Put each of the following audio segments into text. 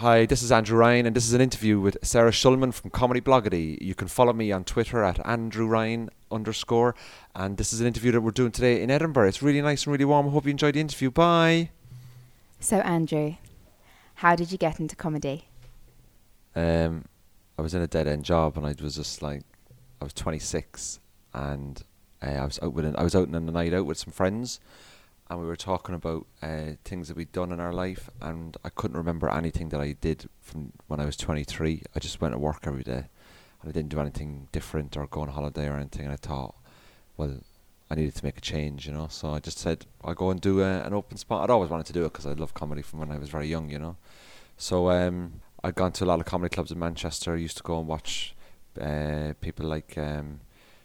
Hi, this is Andrew Ryan, and this is an interview with Sara Shulman from Comedy Blogedy. You can follow me on Twitter at Andrew Ryan underscore, and this is an interview that we're doing today in Edinburgh. It's really nice and really warm. I hope you enjoyed the interview. Bye. So, Andrew, how did you get into comedy? Um, I was in a dead end job, and I was just like, I was 26, and uh, I was out with an, I was out on a night out with some friends, and we were talking about uh, things that we'd done in our life, and I couldn't remember anything that I did from when I was 23. I just went to work every day, and I didn't do anything different or go on holiday or anything. And I thought, well, I needed to make a change, you know. So I just said I'll go and do a, an open spot. I'd always wanted to do it because I love comedy from when I was very young, you know. So um, I'd gone to a lot of comedy clubs in Manchester. I used to go and watch uh, people like um,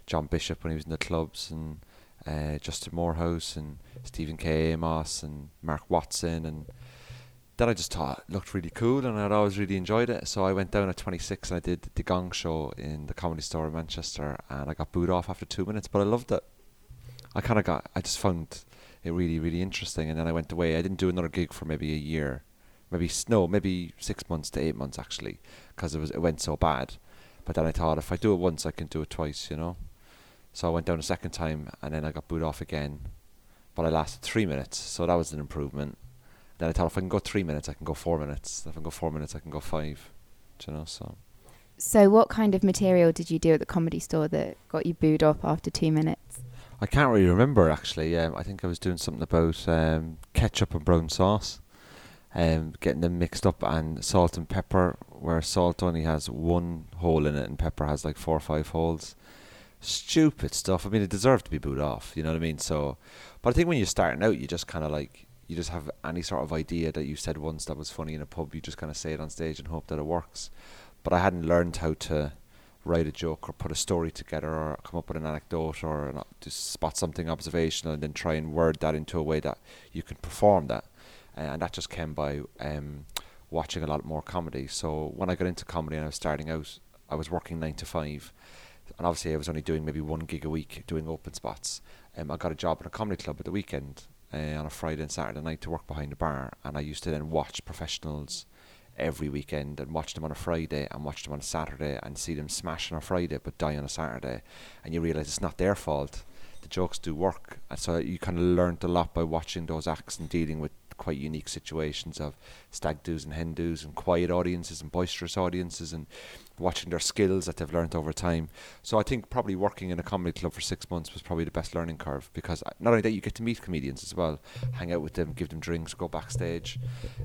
John Bishop when he was in the clubs and uh, Justin Moorhouse and Stephen K. Amos and Mark Watson and then I just thought looked really cool and I'd always really enjoyed it. So I went down at 26 and I did the Gong Show in the Comedy Store in Manchester and I got booed off after two minutes, but I loved it. I kind of got, I just found it really, really interesting. And then I went away. I didn't do another gig for maybe a year, maybe no, maybe six months to eight months actually, because it was it went so bad. But then I thought if I do it once, I can do it twice, you know. So I went down a second time and then I got booed off again. But I lasted three minutes, so that was an improvement. Then I thought if I can go three minutes, I can go four minutes. If I can go four minutes, I can go five. Do you know, so. So, what kind of material did you do at the comedy store that got you booed off after two minutes? I can't really remember actually. Um, I think I was doing something about um, ketchup and brown sauce, um, getting them mixed up, and salt and pepper, where salt only has one hole in it and pepper has like four or five holes stupid stuff. I mean, it deserved to be booed off. You know what I mean? So, but I think when you're starting out, you just kind of like you just have any sort of idea that you said once that was funny in a pub. You just kind of say it on stage and hope that it works. But I hadn't learned how to write a joke or put a story together or come up with an anecdote or an, just spot something observational and then try and word that into a way that you can perform that. And that just came by um, watching a lot more comedy. So when I got into comedy and I was starting out, I was working nine to five and obviously I was only doing maybe one gig a week doing open spots. Um, I got a job at a comedy club at the weekend uh, on a Friday and Saturday night to work behind the bar, and I used to then watch professionals every weekend and watch them on a Friday and watch them on a Saturday and see them smash on a Friday but die on a Saturday, and you realise it's not their fault. The jokes do work, and so you kind of learned a lot by watching those acts and dealing with quite unique situations of stag doos and hen doos and quiet audiences and boisterous audiences and watching their skills that they've learned over time. So I think probably working in a comedy club for six months was probably the best learning curve because not only that you get to meet comedians as well, hang out with them, give them drinks, go backstage,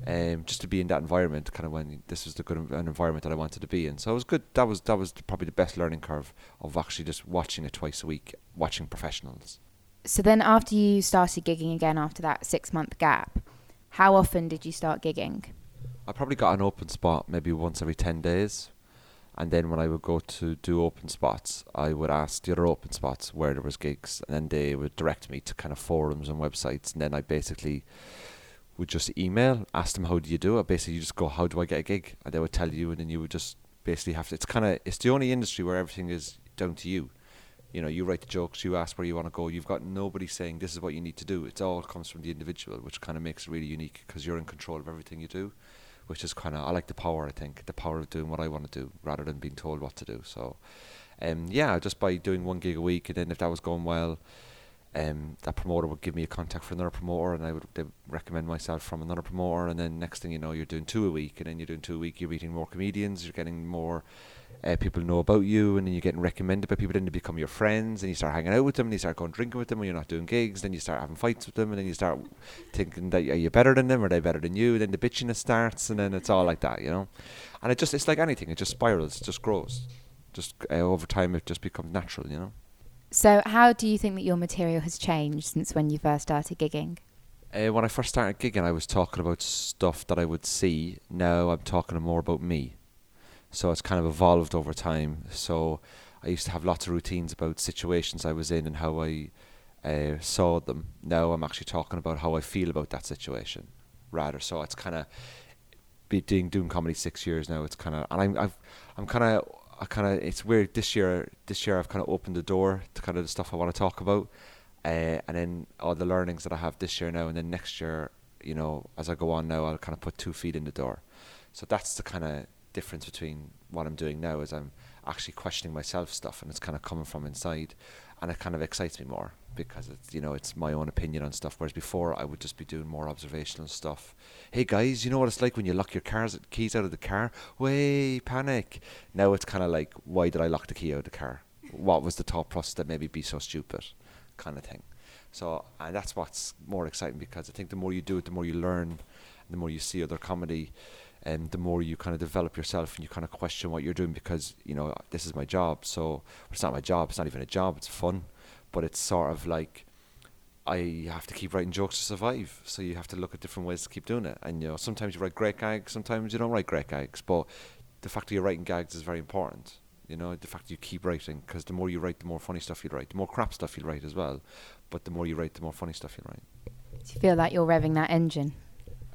um, just to be in that environment. Kind of when this was the good an environment that I wanted to be in. So it was good. That was that was probably the best learning curve of actually just watching it twice a week, watching professionals. So then, after you started gigging again after that six month gap, how often did you start gigging? I probably got an open spot maybe once every 10 days. And then when I would go to do open spots, I would ask the other open spots where there was gigs, and then they would direct me to kind of forums and websites, and then I basically would just email, ask them how do you do it. Basically, you just go, how do I get a gig, and they would tell you, and then you would just basically have to. It's kind of it's the only industry where everything is down to you you know, you write the jokes, you ask where you want to go. You've got nobody saying this is what you need to do. It all comes from the individual, which kind of makes it really unique because you're in control of everything you do, which is kind of I like the power. I think the power of doing what I want to do rather than being told what to do. So, um, yeah, just by doing one gig a week, and then if that was going well, um, that promoter would give me a contact for another promoter, and I would recommend myself from another promoter, and then next thing you know, you're doing two a week, and then you're doing two a week. You're meeting more comedians, you're getting more uh, people know about you, and then you're getting recommended by people. Then they become your friends, and you start hanging out with them, and you start going drinking with them when you're not doing gigs. Then you start having fights with them, and then you start thinking that are you better than them, or are they better than you? Then the bitchiness starts, and then it's all like that, you know. And it just it's like anything; it just spirals, it just grows, just uh, over time it just becomes natural, you know. So, how do you think that your material has changed since when you first started gigging? Uh, when I first started gigging, I was talking about stuff that I would see. Now I'm talking more about me. So it's kind of evolved over time. So I used to have lots of routines about situations I was in and how I uh, saw them. Now I'm actually talking about how I feel about that situation, rather. So it's kind of be doing doing comedy six years now. It's kind of and I'm I've I'm kind of I kind of it's weird this year. This year I've kind of opened the door to kind of the stuff I want to talk about, uh, and then all the learnings that I have this year now, and then next year, you know, as I go on now, I'll kind of put two feet in the door. So that's the kind of difference between what I'm doing now is I'm actually questioning myself stuff and it's kind of coming from inside and it kind of excites me more because it's you know it's my own opinion on stuff. Whereas before I would just be doing more observational stuff. Hey guys you know what it's like when you lock your cars keys out of the car? Way panic. Now it's kind of like why did I lock the key out of the car? What was the thought process that maybe be so stupid? Kind of thing. So and that's what's more exciting because I think the more you do it the more you learn the more you see other comedy and the more you kind of develop yourself and you kind of question what you're doing because you know this is my job so it's not my job it's not even a job it's fun. But it's sort of like I have to keep writing jokes to survive so you have to look at different ways to keep doing it. And you know sometimes you write great gags sometimes you don't write great gags but the fact that you're writing gags is very important you know the fact that you keep writing because the more you write the more funny stuff you'll write the more crap stuff you'll write as well but the more you write the more funny stuff you'll write. Do you feel like you're revving that engine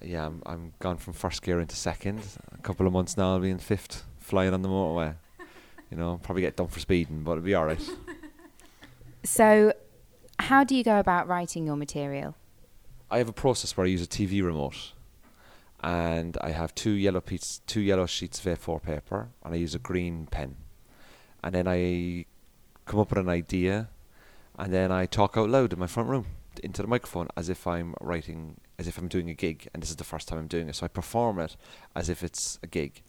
yeah, I'm, I'm gone from first gear into second. A couple of months now, I'll be in fifth, flying on the motorway. You know, probably get done for speeding, but it'll be all right. So, how do you go about writing your material? I have a process where I use a TV remote, and I have two yellow pieces, two yellow sheets of A4 paper, and I use a green pen, and then I come up with an idea, and then I talk out loud in my front room into the microphone as if I'm writing, as if I'm doing a gig, and this is the first time I'm doing it. So I perform it as if it's a gig,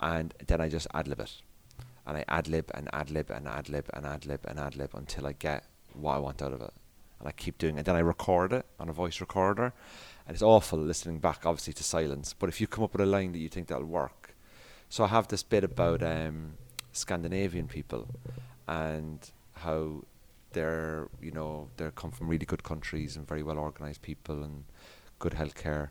and then I just ad lib it, and I ad lib and ad lib and ad lib and ad lib and ad lib until I get what I want out of it, and I keep doing it. Then I record it on a voice recorder, and it's awful listening back, obviously to silence. But if you come up with a line that you think that'll work, so I have this bit about um, Scandinavian people and how they're you know they come from really good countries and very well organized people and good healthcare.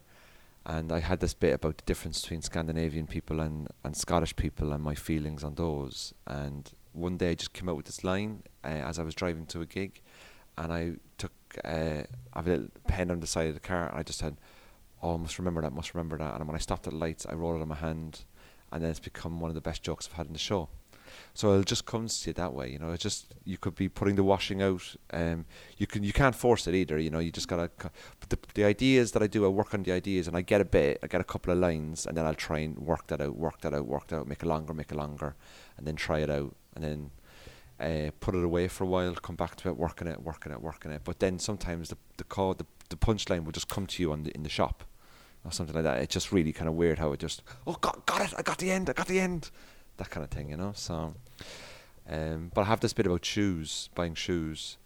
And I had this bit about the difference between Scandinavian people and, and Scottish people and my feelings on those. And one day I just came out with this line uh, as I was driving to a gig, and I took uh, a little pen on the side of the car, and I just said, "Oh, I must remember that, must remember that." And when I stopped at the lights, I wrote it on my hand, and then it's become one of the best jokes I've had in the show. So it just comes to you that way, you know. It's just you could be putting the washing out. Um, you can you can't force it either, you know. You just gotta. But the the ideas that I do, I work on the ideas, and I get a bit, I get a couple of lines, and then I'll try and work that out, work that out, work that out, make it longer, make it longer, and then try it out, and then. Uh, put it away for a while, come back to it, working it, working it, working it. But then sometimes the the call, the, the punchline will just come to you on the, in the shop, or something like that. It's just really kind of weird how it just oh got got it, I got the end, I got the end, that kind of thing, you know. So, um, but I have this bit about shoes, buying shoes,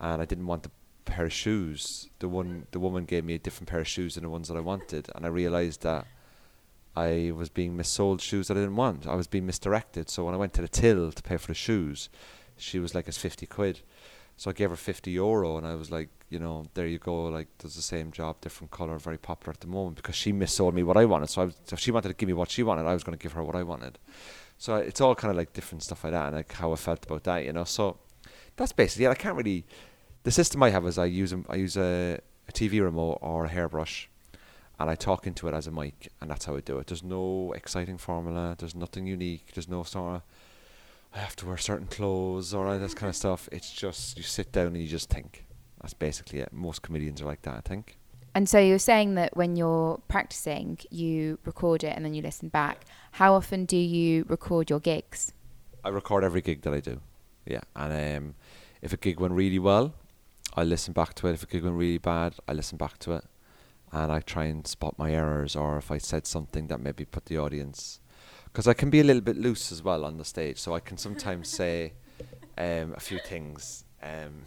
and I didn't want the pair of shoes. The one, the woman gave me a different pair of shoes than the ones that I wanted, and I realized that I was being missold shoes that I didn't want. I was being misdirected. So when I went to the till to pay for the shoes, she was like, "It's fifty quid." So I gave her fifty euro, and I was like, you know, there you go. Like, does the same job, different color, very popular at the moment because she missold me what I wanted. So I was, if she wanted to give me what she wanted, I was going to give her what I wanted. So it's all kind of like different stuff like that, and like how I felt about that, you know. So that's basically it. I can't really. The system I have is I use a, I use a, a TV remote or a hairbrush, and I talk into it as a mic, and that's how I do it. There's no exciting formula. There's nothing unique. There's no sort of I have to wear certain clothes or all this kind of stuff. It's just you sit down and you just think. That's basically it. Most comedians are like that, I think. And so you're saying that when you're practicing, you record it and then you listen back. How often do you record your gigs? I record every gig that I do. Yeah, and um, if a gig went really well, I listen back to it. If a gig went really bad, I listen back to it, and I try and spot my errors or if I said something that maybe put the audience, because I can be a little bit loose as well on the stage, so I can sometimes say um, a few things. Um,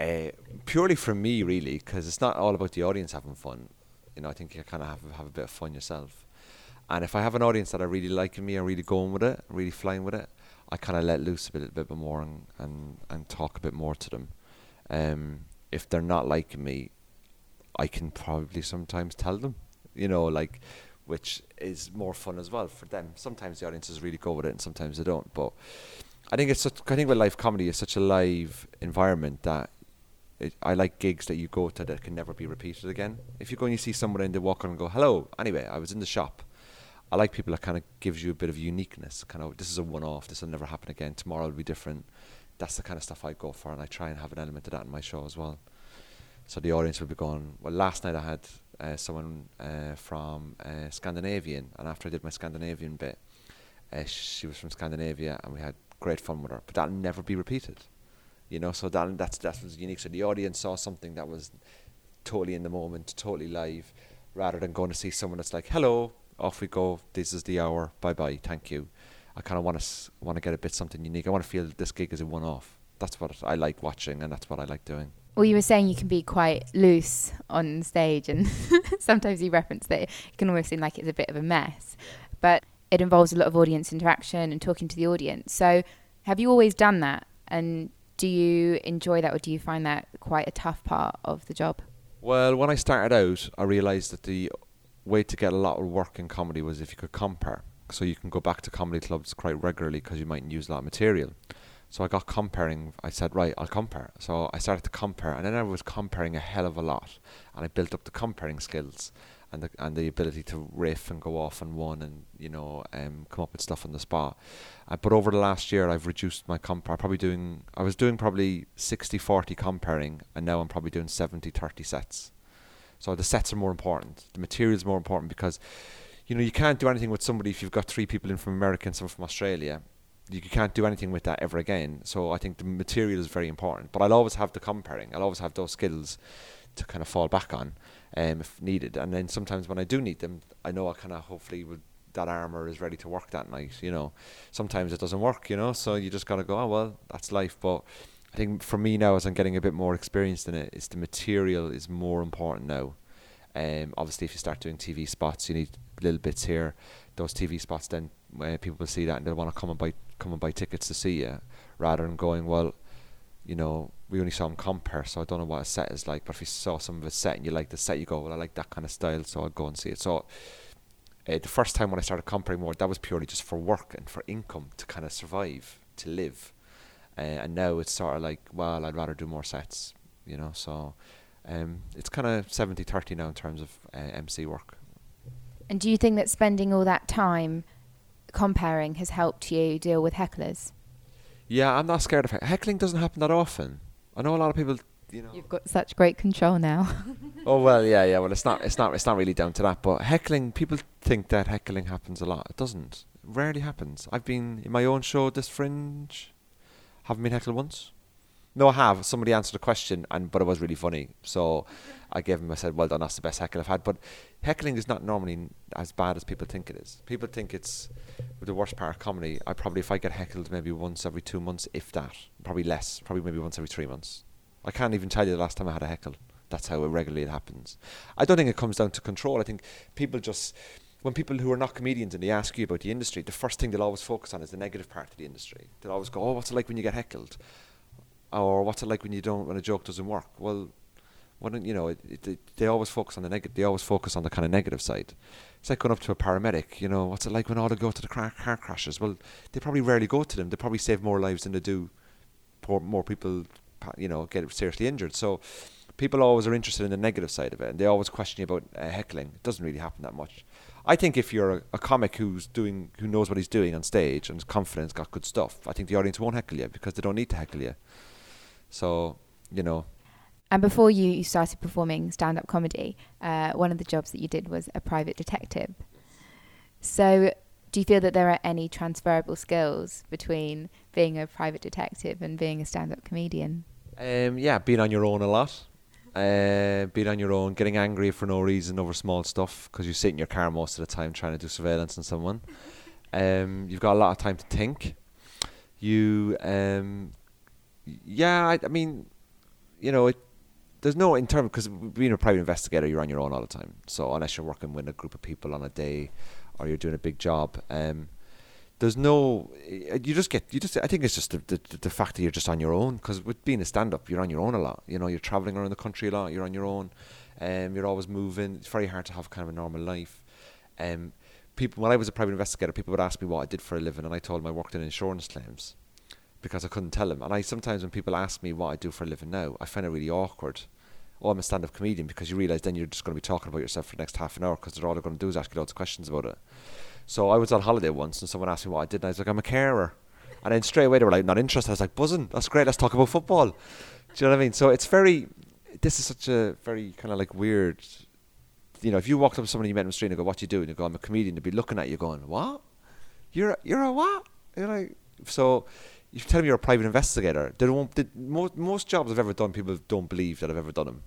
uh, purely for me, really, because it's not all about the audience having fun. You know, I think you kind of have have a bit of fun yourself. And if I have an audience that are really liking me and really going with it, really flying with it, I kind of let loose a bit, a bit more and, and, and talk a bit more to them. Um, if they're not liking me, I can probably sometimes tell them, you know, like, which is more fun as well for them. Sometimes the audiences really go with it, and sometimes they don't. But I think it's such, I think with live comedy it's such a live environment that it, I like gigs that you go to that can never be repeated again. If you go and you see someone and they walk on and go, "Hello," anyway, I was in the shop. I like people that kind of gives you a bit of uniqueness. Kind of, this is a one-off. This will never happen again. Tomorrow will be different. That's the kind of stuff I go for, and I try and have an element of that in my show as well. So the audience will be going. Well, last night I had uh, someone uh, from uh, Scandinavian, and after I did my Scandinavian bit, uh, she was from Scandinavia, and we had great fun with her. But that'll never be repeated, you know. So that that's that was unique. So the audience saw something that was totally in the moment, totally live, rather than going to see someone that's like, "Hello, off we go. This is the hour. Bye bye. Thank you." I kind of want to want to get a bit something unique. I want to feel this gig is a one off. That's what I like watching, and that's what I like doing. Well, you were saying you can be quite loose on stage, and sometimes you reference that it can almost seem like it's a bit of a mess. But it involves a lot of audience interaction and talking to the audience. So, have you always done that? And do you enjoy that, or do you find that quite a tough part of the job? Well, when I started out, I realised that the way to get a lot of work in comedy was if you could compere. So you can go back to comedy clubs quite regularly because you mightn't use a lot of material. So I got compering. I said, right, I'll compere. So I started to compere, and then I was compering a hell of a lot, and I built up the compering skills and the and the ability to riff and go off on one, and you know, um, come up with stuff on the spot. Uh, but over the last year, I've reduced my compere. Probably doing, I was doing probably 60-40 compering, and now I'm probably doing 70-30 sets. So the sets are more important. The material is more important because you know, you can't do anything with somebody if you've got three people in from America and some from Australia. You can't do anything with that ever again. So I think the material is very important. But I'll always have the compering. I'll always have those skills to kind of fall back on um, if needed. And then sometimes when I do need them, I know I kind of hopefully will that armor is ready to work that night. You know, sometimes it doesn't work. You know, so you just gotta go. Oh well, that's life. But I think for me now, as I'm getting a bit more experienced in it, is the material is more important now. Um, obviously, if you start doing TV spots, you need little bits here. Those TV spots, then uh, people will see that and they'll want to come and buy come and buy tickets to see you, rather than going well. You know, we only saw him compere, so I don't know what a set is like. But if you saw some of his set and you like the set, you go, well, I like that kind of style, so I'll go and see it. So uh, the first time when I started compering more, that was purely just for work and for income to kind of survive, to live. Uh, and now it's sort of like, well, I'd rather do more sets, you know. So um, it's kind of 70-30 now in terms of uh, MC work. And do you think that spending all that time compering has helped you deal with hecklers? Yeah, I'm not scared of he- heckling. Doesn't happen that often. I know a lot of people. You know. You've got such great control now. oh well, yeah, yeah. Well, it's not. It's not. It's not really down to that. But heckling, people think that heckling happens a lot. It doesn't. It rarely happens. I've been in my own show, this Fringe. Haven't been heckled once. No, I have. Somebody answered a question, and but it was really funny. So I gave him. I said, "Well done. That's the best heckle I've had." But heckling is not normally as bad as people think it is. People think it's the worst part of comedy. I probably, if I get heckled, maybe once every two months, if that. Probably less. Probably maybe once every three months. I can't even tell you the last time I had a heckle. That's how irregularly it happens. I don't think it comes down to control. I think people just when people who are not comedians and they ask you about the industry, the first thing they'll always focus on is the negative part of the industry. They'll always go, "Oh, what's it like when you get heckled?" Or what's it like when you don't when a joke doesn't work? Well, why don't you know? It, it, they always focus on the negative. They always focus on the kind of negative side. It's like going up to a paramedic. You know, what's it like when all they go to the car, car crashes? Well, they probably rarely go to them. They probably save more lives than they do. Poor, more people, you know, get seriously injured. So people always are interested in the negative side of it, and they always question you about uh, heckling. It doesn't really happen that much. I think if you're a, a, comic who's doing, who knows what he's doing on stage and is confident, got good stuff, I think the audience won't heckle you because they don't need to heckle you. So, you know. And before you started performing stand up comedy, uh, one of the jobs that you did was a private detective. So, do you feel that there are any transferable skills between being a private detective and being a stand up comedian? Um, yeah, being on your own a lot. Uh, being on your own, getting angry for no reason over small stuff because you sit in your car most of the time trying to do surveillance on someone. Um, you've got a lot of time to think. You um, yeah, I, I mean, you know, it, there's no in terms because being a private investigator, you're on your own all the time. So unless you're working with a group of people on a day, or you're doing a big job, um, there's no. You just get. You just. I think it's just the the, the fact that you're just on your own. Because with being a stand-up, you're on your own a lot. You know, you're traveling around the country a lot. You're on your own. Um, you're always moving. It's very hard to have kind of a normal life. Um, people. When I was a private investigator, people would ask me what I did for a living, and I told them I worked in insurance claims because I couldn't tell them. And I sometimes when people ask me what I do for a living now, I find it really awkward. Oh, I'm a stand-up comedian because you realise then you're just going to be talking about yourself for the next half an hour because they're all they're going to do is ask you loads of questions about it. So I was on holiday once and someone asked me what I did and I was like, I'm a carer. And then straight away they were like, not interested. I was like, buzzing. That's great. Let's talk about football. Do you know what I mean? So it's very, this is such a very kind of like weird you know, if you walked up to somebody you met in the street and go, "What you do?" and you go, "I'm a comedian," they'd be looking at you going, "What? You're you're a what?" You're like, so you tell me you're a private investigator. They don't. They, most most jobs I've ever done, people don't believe that I've ever done them.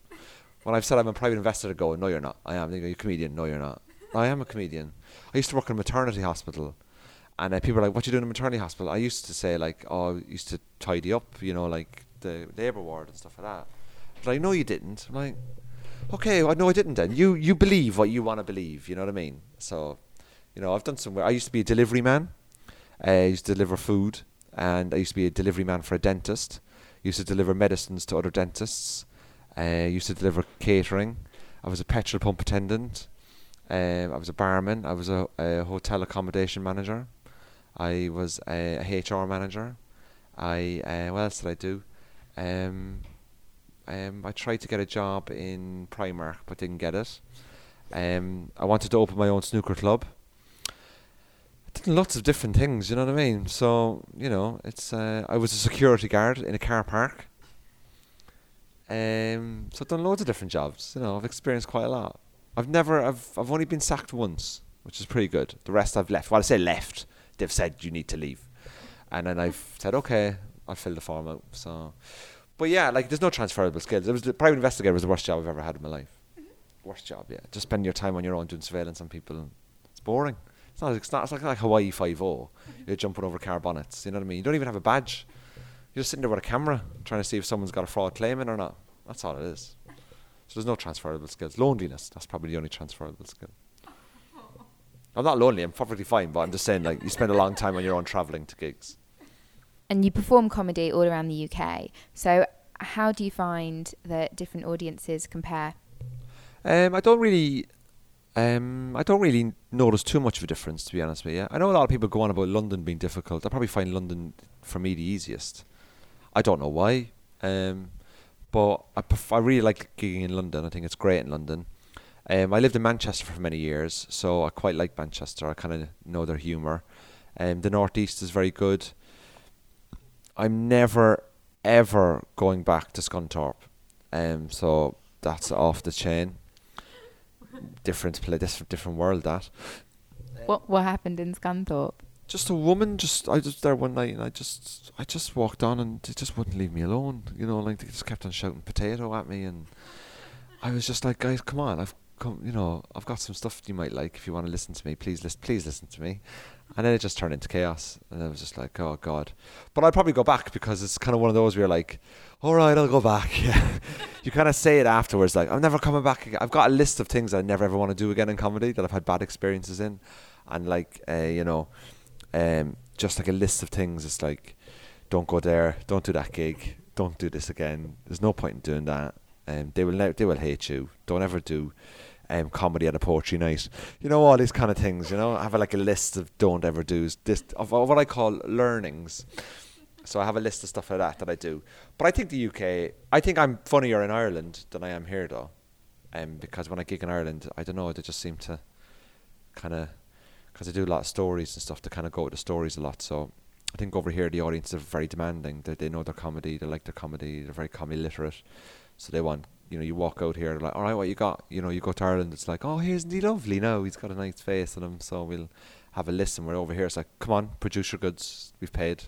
When I've said I'm a private investigator, go, "No, you're not." I am. "You're a comedian." No, you're not. I am a comedian. I used to work in a maternity hospital. And uh, people are like, "What you doing in a maternity hospital?" I used to say like, "Oh, I used to tidy up, you know, like the labour ward and stuff like that." But I know you didn't. I'm like, okay, well, no, I didn't. Then you you believe what you want to believe. You know what I mean? So, you know, I've done some. I used to be a delivery man. I used to deliver food, and I used to be a delivery man for a dentist. Used to deliver medicines to other dentists. I used to deliver catering. I was a petrol pump attendant. Um, I was a barman. I was a, a hotel accommodation manager. I was a, a HR manager. I uh, what else did I do? Um, um, I tried to get a job in Primark but didn't get it. Um, I wanted to open my own snooker club. Did lots of different things, you know what I mean? So you know, it's uh, I was a security guard in a car park. Um, so I've done loads of different jobs. You know, I've experienced quite a lot. I've never, I've, I've only been sacked once, which is pretty good. The rest I've left. Well, I say left. They've said you need to leave, and then I've said okay, I'll fill the form out. So, but yeah, like there's no transferable skills. It was the private investigator was the worst job I've ever had in my life. Worst job, yeah. Just spending your time on your own doing surveillance on people. It's boring. It's not. It's not. It's like, like Hawaii Five O. You're jumping over car bonnets. You know what I mean? You don't even have a badge. You're just sitting there with a camera trying to see if someone's got a fraud claim in or not. That's all it is. So there's no transferable skills. Loneliness. That's probably the only transferable skill. I'm not lonely. I'm perfectly fine. But I'm just saying, like, you spend a long time on your own traveling to gigs. And you perform comedy all around the UK. So how do you find that different audiences compare? Um, I don't really, um, I don't really notice too much of a difference, to be honest with you. I know a lot of people go on about London being difficult. I probably find London for me the easiest. I don't know why, um, but I pref- I really like gigging in London. I think it's great in London. Um, I lived in Manchester for many years, so I quite like Manchester. I kind of know their humour. Um, the northeast is very good. I'm never ever going back to Scunthorpe, um, so that's off the chain. Different play, different different world. That What what happened in Scunthorpe? just a woman. Just I was there one night, and I just I just walked on, and they just wouldn't leave me alone. You know, like they just kept on shouting potato at me, and I was just like, guys, come on, I've come, you know, I've got some stuff you might like if you want to listen to me. Please listen, please listen to me. And then it just turned into chaos, and I was just like, oh god. But I'd probably go back because it's kind of one of those where you're like, all right, I'll go back. Yeah. you kind of say it afterwards, like, I'm never coming back again. I've got a list of things I never ever want to do again in comedy that I've had bad experiences in, and like, uh, you know, um, just like a list of things. It's like, don't go there, don't do that gig, don't do this again. There's no point in doing that. Um, they will ne- they will hate you. Don't ever do um, comedy at a poetry night. You know all these kind of things. You know, I have a, like a list of don't ever do's. This of, of what I call learnings. So I have a list of stuff like that that I do. But I think the UK. I think I'm funnier in Ireland than I am here, though. Um, because when I gig in Ireland, I don't know. They just seem to kind of because I do a lot of stories and stuff. To kind of go with the stories a lot. So I think over here the audience are very demanding. They they know their comedy. They like their comedy. They're very comedy literate. So they want you know, you walk out here, like, all right, what you got? You know, you go to Ireland, it's like, oh, isn't he lovely now? He's got a nice face on him, so we'll have a listen. We're over here, it's like, come on, produce your goods, we've paid.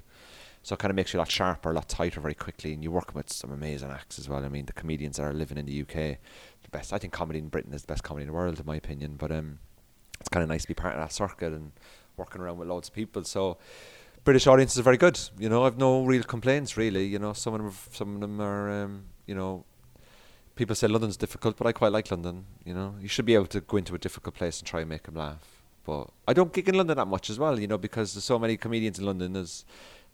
So it kind of makes you a lot sharper, a lot tighter very quickly, and you're working with some amazing acts as well. I mean, the comedians that are living in the UK, the best. I think comedy in Britain is the best comedy in the world, in my opinion. But um, it's kind of nice to be part of that circuit and working around with loads of people. So British audiences are very good. You know, I've no real complaints really. You know, some of them, some of them are, um, you know, people say London's difficult, but I quite like London. You know, you should be able to go into a difficult place and try and make them laugh. But I don't gig in London that much as well, you know, because there's so many comedians in London. There's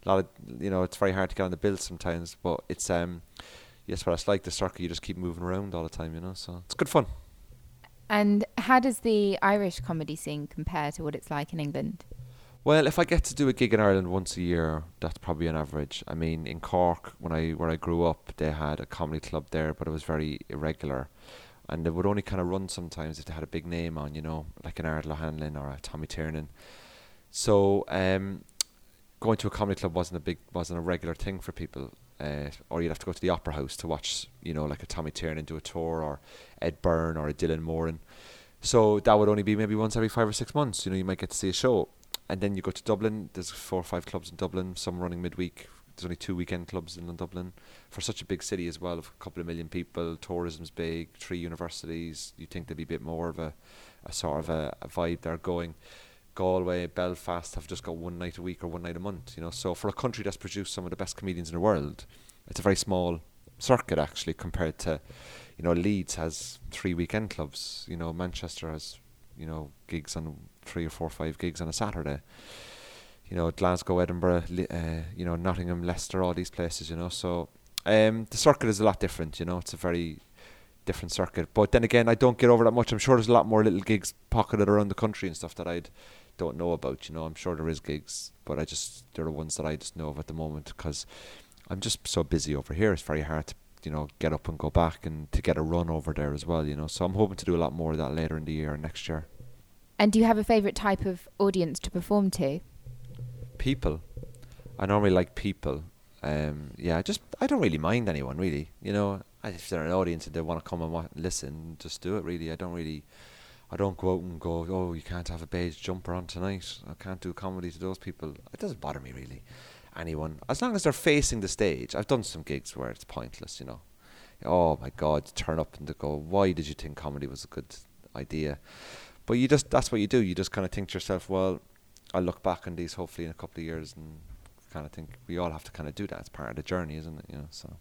a lot of, you know, it's very hard to get on the bill sometimes. But it's um, yes, what it's like the circuit. You just keep moving around all the time, you know. So it's good fun. And how does the Irish comedy scene compare to what it's like in England? Well, if I get to do a gig in Ireland once a year, that's probably an average. I mean, in Cork, when I where I grew up, they had a comedy club there, but it was very irregular, and they would only kind of run sometimes if they had a big name on, you know, like an Ardal O'Hanlon or a Tommy Tiernan. So, um, going to a comedy club wasn't a big wasn't a regular thing for people. Uh, or you'd have to go to the opera house to watch, you know, like a Tommy Tiernan do a tour, or Ed Byrne or a Dylan Moran. So that would only be maybe once every five or six months. You know, you might get to see a show, and then you go to Dublin. There's four or five clubs in Dublin. Some running midweek. There's only two weekend clubs in Dublin. For such a big city as well, of a couple of million people, tourism's big. Three universities. You think there'd be a bit more of a, a sort of a, a vibe there going. Galway, Belfast have just got one night a week or one night a month. You know, so for a country that's produced some of the best comedians in the world, it's a very small circuit actually compared to you know, Leeds has three weekend clubs. You know, Manchester has, you know, gigs on three or four or five gigs on a Saturday. You know, Glasgow, Edinburgh, uh, you know, Nottingham, Leicester, all these places. You know, so um, the circuit is a lot different. You know, it's a very different circuit. But then again, I don't get over that much. I'm sure there's a lot more little gigs pocketed around the country and stuff that I don't know about. You know, I'm sure there is gigs, but I just there are the ones that I just know of at the moment because I'm just so busy over here. It's very hard to you know get up and go back and to get a run over there as well. You know, so I'm hoping to do a lot more of that later in the year and next year. And do you have a favourite type of audience to perform to? People. I normally like people. Um, yeah, just I don't really mind anyone really. You know, if they're an audience and they want to come and wa- listen, just do it. Really, I don't really. I don't go out and go, oh, you can't have a beige jumper on tonight. I can't do comedy to those people. It doesn't bother me really anyone, as long as they're facing the stage. I've done some gigs where it's pointless, you know. Oh my God, turn up and to go, why did you think comedy was a good idea? But you just, that's what you do. You just kind of think to yourself, well, I'll look back on these hopefully in a couple of years and kind of think we all have to kind of do that. It's part of the journey, isn't it? You know, so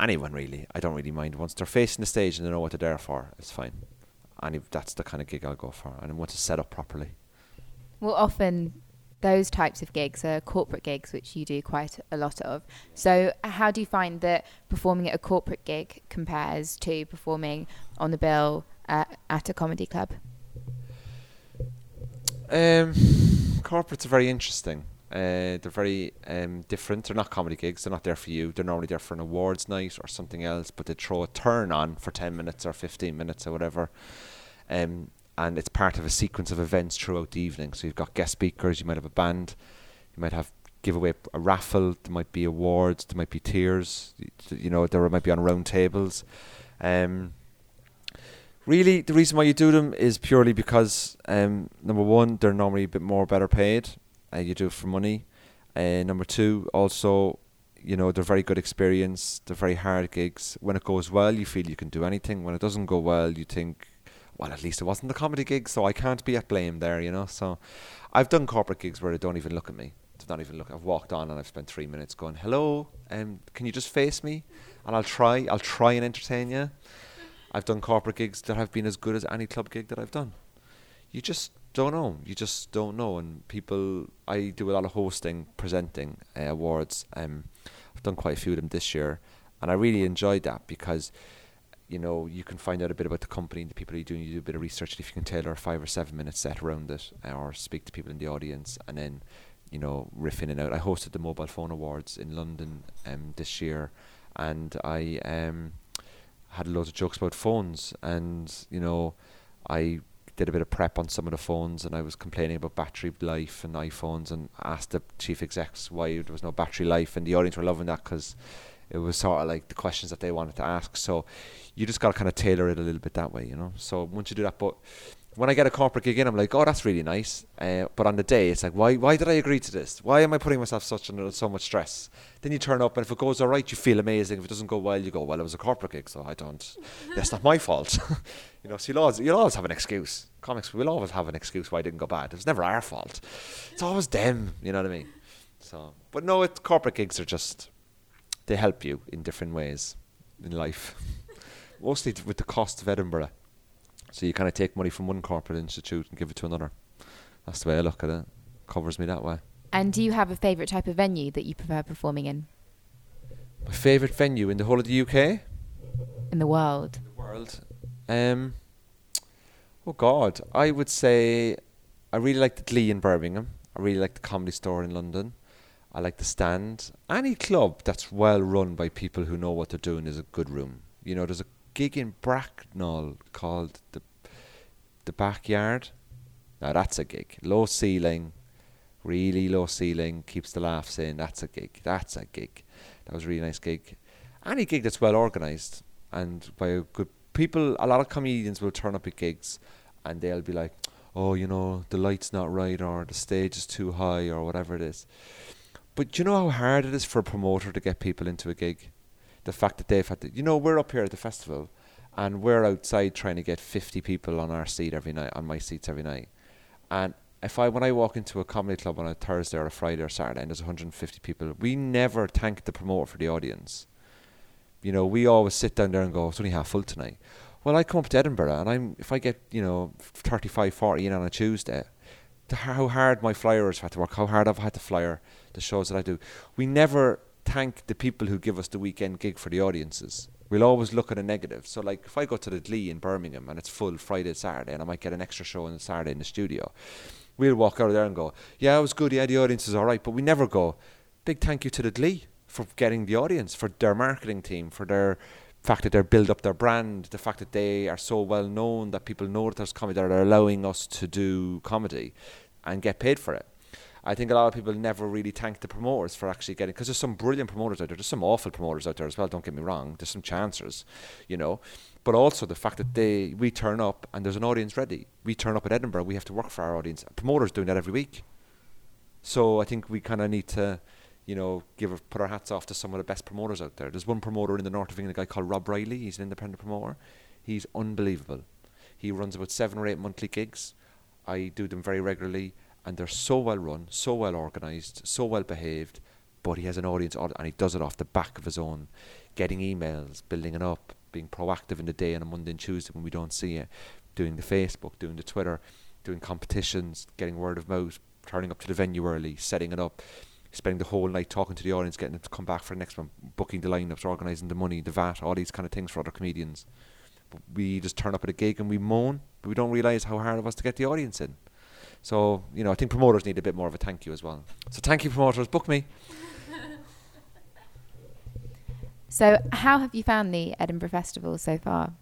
anyone really, I don't really mind. Once they're facing the stage and they know what they're there for, it's fine. And that's the kind of gig I'll go for, and once it's set up properly. Well, often those types of gigs are corporate gigs, which you do quite a lot of. So, how do you find that performing at a corporate gig compares to performing on the bill uh, at a comedy club? Um, corporates are very interesting. Uh, they're very um, different. They're not comedy gigs. They're not there for you. They're normally there for an awards night or something else. But they throw a turn on for ten minutes or fifteen minutes or whatever. Um, and it's part of a sequence of events throughout the evening. So you've got guest speakers, you might have a band, you might have give away a raffle, there might be awards, there might be tiers, you know, there might be on round tables. Um, really, the reason why you do them is purely because um, number one, they're normally a bit more better paid. Uh, you do it for money. Uh, number two, also, you know, they're very good experience. They're very hard gigs. When it goes well, you feel you can do anything. When it doesn't go well, you think well, at least it wasn't the comedy gig, so I can't be at blame there, you know. So I've done corporate gigs where they don't even look at me. They don't even look. I've walked on and I've spent three minutes going, "Hello, um, can you just face me?" And I'll try. I'll try and entertain you. I've done corporate gigs that have been as good as any club gig that I've done. You just don't know. You just don't know. And people, I do a lot of hosting, presenting uh, awards. Um, I've done quite a few of them this year, and I really enjoyed that because you know, you can find out a bit about the company and the people you're doing. You do a bit of research, and if you can tailor a five or seven minute set around it, uh, or speak to people in the audience, and then, you know, riff in and out. I hosted the Mobile Phone Awards in London um, this year, and I um, had loads of jokes about phones, and you know, I did a bit of prep on some of the phones, and I was complaining about battery life and iPhones, and asked the chief execs why there was no battery life, and the audience were loving that because it was sort of like the questions that they wanted to ask. So you just got to kind of tailor it a little bit that way, you know. So once you do that, but when I get a corporate gig in, I'm like, oh, that's really nice. Uh, but on the day, it's like, why, why did I agree to this? Why am I putting myself such under so much stress? Then you turn up, and if it goes all right, you feel amazing. If it doesn't go well, you go, well, it was a corporate gig, so I don't. that's not my fault. you know, so you'll always, you'll always have an excuse. Comics, we'll always have an excuse why it didn't go bad. It's never our fault. It's always them. You know what I mean? So, but no, it corporate gigs are just they help you in different ways in life. Mostly with the cost of Edinburgh. So you kind of take money from one corporate institute and give it to another. That's the way I look at it. Covers me that way. And do you have a favourite type of venue that you prefer performing in? My favourite venue in the whole of the UK? In the world. In the world. Um, oh God, I would say I really like the Glee in Birmingham. I really like the Comedy Store in London. I like the stand. Any club that's well run by people who know what they're doing is a good room. You know, there's a gig in Bracknell called the the backyard. Now that's a gig. Low ceiling, really low ceiling, keeps the laughs in. That's a gig. That's a gig. That was a really nice gig. Any gig that's well organised and by good people. A lot of comedians will turn up at gigs and they'll be like, "Oh, you know, the light's not right, or the stage is too high, or whatever it is." But do you know how hard it is for a promoter to get people into a gig? The fact that they've had to, you know, we're up here at the festival, and we're outside trying to get 50 people on our seat every night, on my seats every night, and if I when I walk into a comedy club on a Thursday or a Friday or Saturday and there's 150 people, we never thank the promoter for the audience. You know, we always sit down there and go, "It's only half full tonight." Well, I come up to Edinburgh and I'm if I get you know 35, 40 in on a Tuesday, how hard my flyers had to work, how hard I've had to flyer the shows that I do. We never thank the people who give us the weekend gig for the audiences. We'll always look at a negative. So, like, if I go to the Glee in Birmingham and it's full Friday, Saturday, and I might get an extra show on Saturday in the studio, we'll walk out of there and go, yeah, it was good. Yeah, the audience is all right. But we never go, big thank you to the Glee for getting the audience, for their marketing team, for their fact that they build up their brand, the fact that they are so well known that people know that there's comedy, that they're allowing us to do comedy and get paid for it. I think a lot of people never really thank the promoters for actually getting because there's some brilliant promoters out there. There's some awful promoters out there as well. Don't get me wrong. There's some chancers, you know, but also the fact that they we turn up and there's an audience ready. We turn up at Edinburgh. We have to work for our audience. Promoters doing that every week. So I think we kind of need to, you know, give put our hats off to some of the best promoters out there. There's one promoter in the north of England, a guy called Rob Riley. He's an independent promoter. He's unbelievable. He runs about seven or eight monthly gigs. I do them very regularly and they're so well run, so well organised, so well behaved. But he has an audience, and he does it off the back of his own, getting emails, building it up, being proactive in the day on a Monday and Tuesday when we don't see it, doing the Facebook, doing the Twitter, doing competitions, getting word of mouth, turning up to the venue early, setting it up, spending the whole night talking to the audience, getting them to come back for the next one, booking the lineups, organising the money, the VAT, all these kind of things for other comedians. But we just turn up at a gig and we moan, but we don't realise how hard it was to get the audience in. So, you know, I think promoters need a bit more of a thank you as well. So, thank you, promoters. Book me. so, how have you found the Edinburgh Festival so far?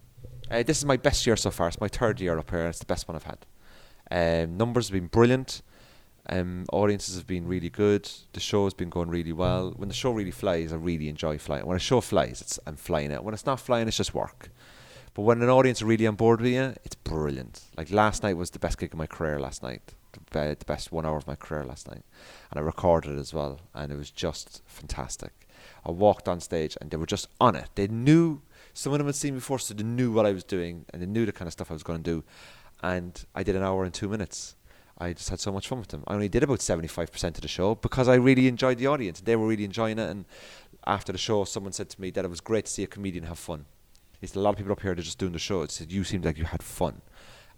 Uh, this is my best year so far. It's my third year up here. It's the best one I've had. Um, numbers have been brilliant. Um, audiences have been really good. The show has been going really well. When the show really flies, I really enjoy flying. When a show flies, it's I'm flying it. When it's not flying, it's just work. But when an audience are really on board with you, it's brilliant. Like last night was the best gig of my career. Last night, the, best one hour of my career last night, and I recorded it as well, and it was just fantastic. I walked on stage, and they were just on it. They knew some of them had seen me before, so they knew what I was doing, and they knew the kind of stuff I was going to do. And I did an hour and two minutes. I just had so much fun with them. I only did about 75% of the show because I really enjoyed the audience. They were really enjoying it. And after the show, someone said to me that it was great to see a comedian have fun. Said, a lot of people up here, they're just doing the show. Said, you seemed like you had fun.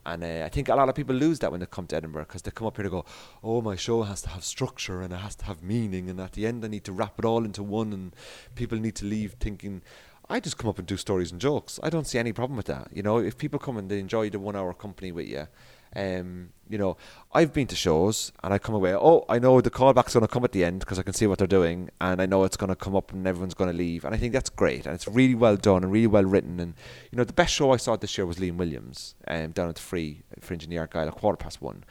And uh, I think a lot of people lose that when they come to Edinburgh because they come up here to go, oh, my show has to have structure and it has to have meaning. And at the end, I need to wrap it all into one. And people need to leave thinking, I just come up and do stories and jokes. I don't see any problem with that. You know, if people come and they enjoy the one hour company with you, um, you know, I've been to shows and I come away. Oh, I know the callback's going to come at the end because I can see what they're doing, and I know it's going to come up and everyone's going to leave. And I think that's great, and it's really well done and really well written. And you know, the best show I saw this year was Liam Williams um, down at the Free Fringe in the Argyle at quarter past one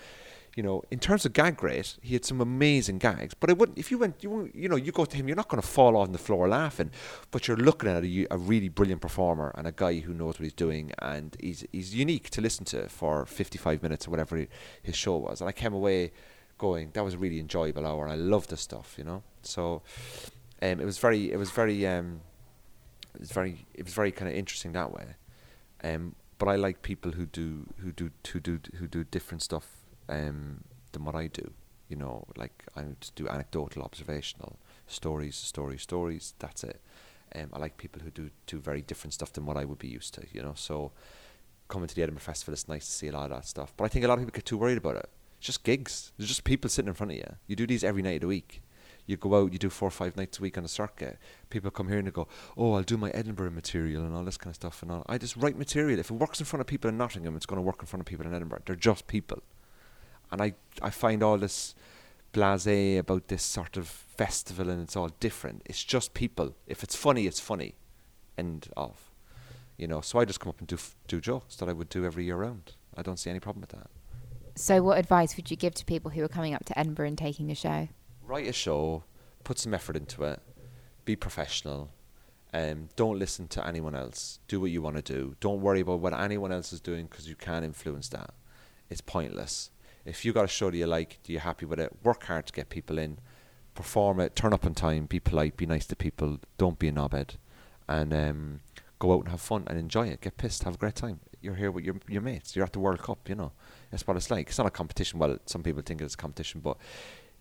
you know, in terms of gag rate, he had some amazing gags. But wouldn't, if you went, you you know, you go to him, you're not going to fall on the floor laughing, but you're looking at a, a, really brilliant performer and a guy who knows what he's doing, and he's he's unique to listen to for 55 minutes or whatever his show was. And I came away going, that was a really enjoyable hour, and I loved the stuff, you know. So, um, it was very, it was very, um, it was very, it was very kind of interesting that way. Um, but I like people who do who do who do who do different stuff um, than what I do. You know, like I just do anecdotal, observational stories, stories, stories. That's it. Um, I like people who do do very different stuff than what I would be used to. You know, so coming to the Edinburgh Festival, it's nice to see a lot of that stuff. But I think a lot of people get too worried about it. It's just gigs. There's just people sitting in front of you. You do these every night of the week. You go out, you do four or five nights a week on a circuit. People come here and they go, "Oh, I'll do my Edinburgh material and all this kind of stuff." And all. I just write material. If it works in front of people in Nottingham, it's going to work in front of people in Edinburgh. They're just people. And I, I find all this blase about this sort of festival and it's all different. It's just people. If it's funny, it's funny. End of. You know, so I just come up and do f- do jokes that I would do every year round. I don't see any problem with that. So, what advice would you give to people who are coming up to Edinburgh and taking a show? Write a show, put some effort into it, be professional, um, don't listen to anyone else. Do what you want to do. Don't worry about what anyone else is doing because you can't influence that it's pointless. If you got a show that you like, do you happy with it? Work hard to get people in, perform it, turn up on time, be polite, be nice to people, don't be a knobhead, and um, go out and have fun and enjoy it. Get pissed, have a great time. You're here with your your mates. You're at the World Cup, you know. That's what it's like. It's not a competition. Well, some people think it's a competition, but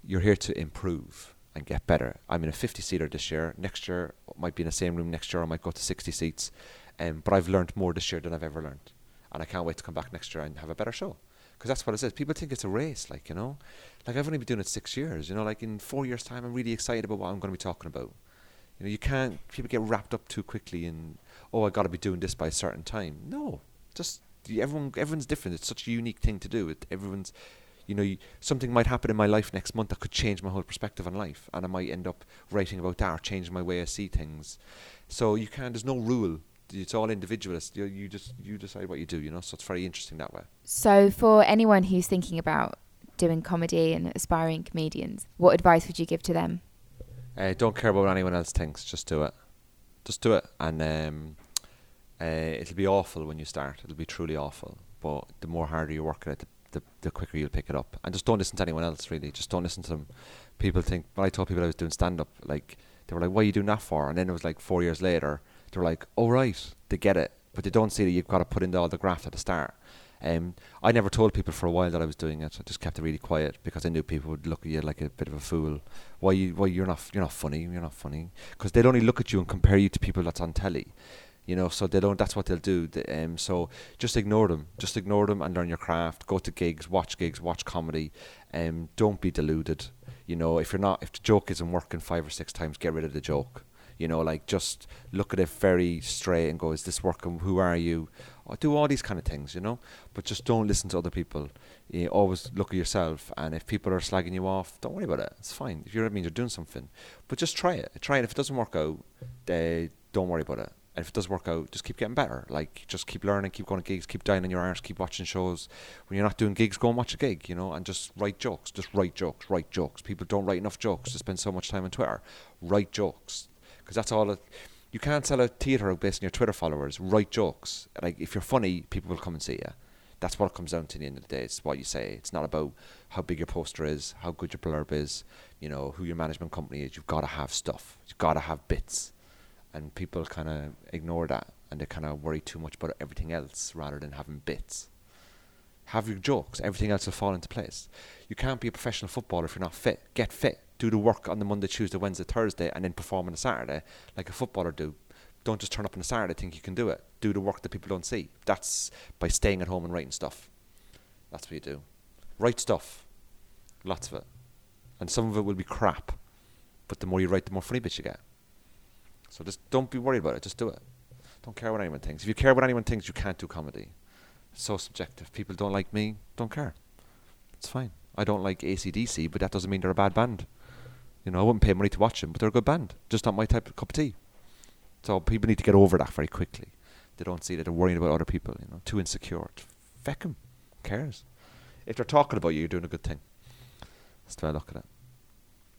you're here to improve and get better. I'm in a 50 seater this year. Next year might be in the same room. Next year I might go to 60 seats. Um, but I've learned more this year than I've ever learned, and I can't wait to come back next year and have a better show. Because that's what it says. People think it's a race, like you know, like I've only been doing it six years. You know, like in four years' time, I'm really excited about what I'm going to be talking about. You know, you can't. People get wrapped up too quickly in, oh, I got to be doing this by a certain time. No, just everyone. Everyone's different. It's such a unique thing to do. It, everyone's you know, something might happen in my life next month that could change my whole perspective on life, and I might end up writing about that or changing my way I see things. So you can't. There's no rule. It's all individualist. You, you just you decide what you do. You know, so it's very interesting that way. So for anyone who's thinking about doing comedy and aspiring comedians, what advice would you give to them? Uh, don't care about what anyone else thinks. Just do it. Just do it, and um, uh, it'll be awful when you start. It'll be truly awful. But the more harder you work at it, the the, the quicker you'll pick it up. And just don't listen to anyone else, really. Just don't listen to them. People think, when I told people I was doing stand up, like, they were like, what are you doing that for? And then it was like four years later, they were like, oh, right, they get it. But they don't see that you've got to put in all the graft at the start. Um, I never told people for a while that I was doing it. I just kept it really quiet because I knew people would look at you like a bit of a fool. Why you? Why you're not? You're not funny. You're not funny. Because they'd only look at you and compare you to people that's on telly you know so they don't that's what they'll do um, so just ignore them just ignore them and learn your craft go to gigs watch gigs watch comedy um, don't be deluded you know if you're not if the joke isn't working five or six times get rid of the joke you know like just look at it very straight and go is this working? Who are you? Or do all these kind of things you know? But just don't listen to other people. You always look at yourself and if people are slagging you off don't worry about it. It's fine. If you're I mean you're doing something. But just try it. Try it. If it doesn't work out uh, don't worry about it. And if it does work out, just keep getting better. Like just keep learning, keep going to gigs, keep dying on your arse, keep watching shows. When you're not doing gigs, go and watch a gig, you know, and just write jokes. Just write jokes, write jokes. People don't write enough jokes. To spend so much time on Twitter. Write jokes, because that's all. It, you can't sell a theatre based on your Twitter followers. Write jokes. Like if you're funny, people will come and see you. That's what it comes down to. At the end of the day, it's what you say. It's not about how big your poster is, how good your blurb is, you know, who your management company is. You've got to have stuff. You've got to have bits and people kind of ignore that and they kind of worry too much about everything else rather than having bits. Have your jokes, everything else will fall into place. You can't be a professional footballer if you're not fit. Get fit. Do the work on the Monday, Tuesday, Wednesday, Thursday, and then perform on a Saturday like a footballer do. Don't just turn up on a Saturday think you can do it. Do the work that people don't see. That's by staying at home and writing stuff. That's what you do. Write stuff. Lots of it. And some of it will be crap. But the more you write, the more funny bits you get. So just don't be worried about it. Just do it. Don't care what anyone thinks. If you care what anyone thinks, you can't do comedy. It's so subjective. People don't like me. Don't care. It's fine. I don't like ACDC, but that doesn't mean they're a bad band. You know, I wouldn't pay money to watch them, but they're a good band. Just not my type of cup of tea. So people need to get over that very quickly. They don't see that they're worrying about other people. You know, too insecure. Feck them. Who cares? If they're talking about you, you're doing a good thing. That's the way I look at it.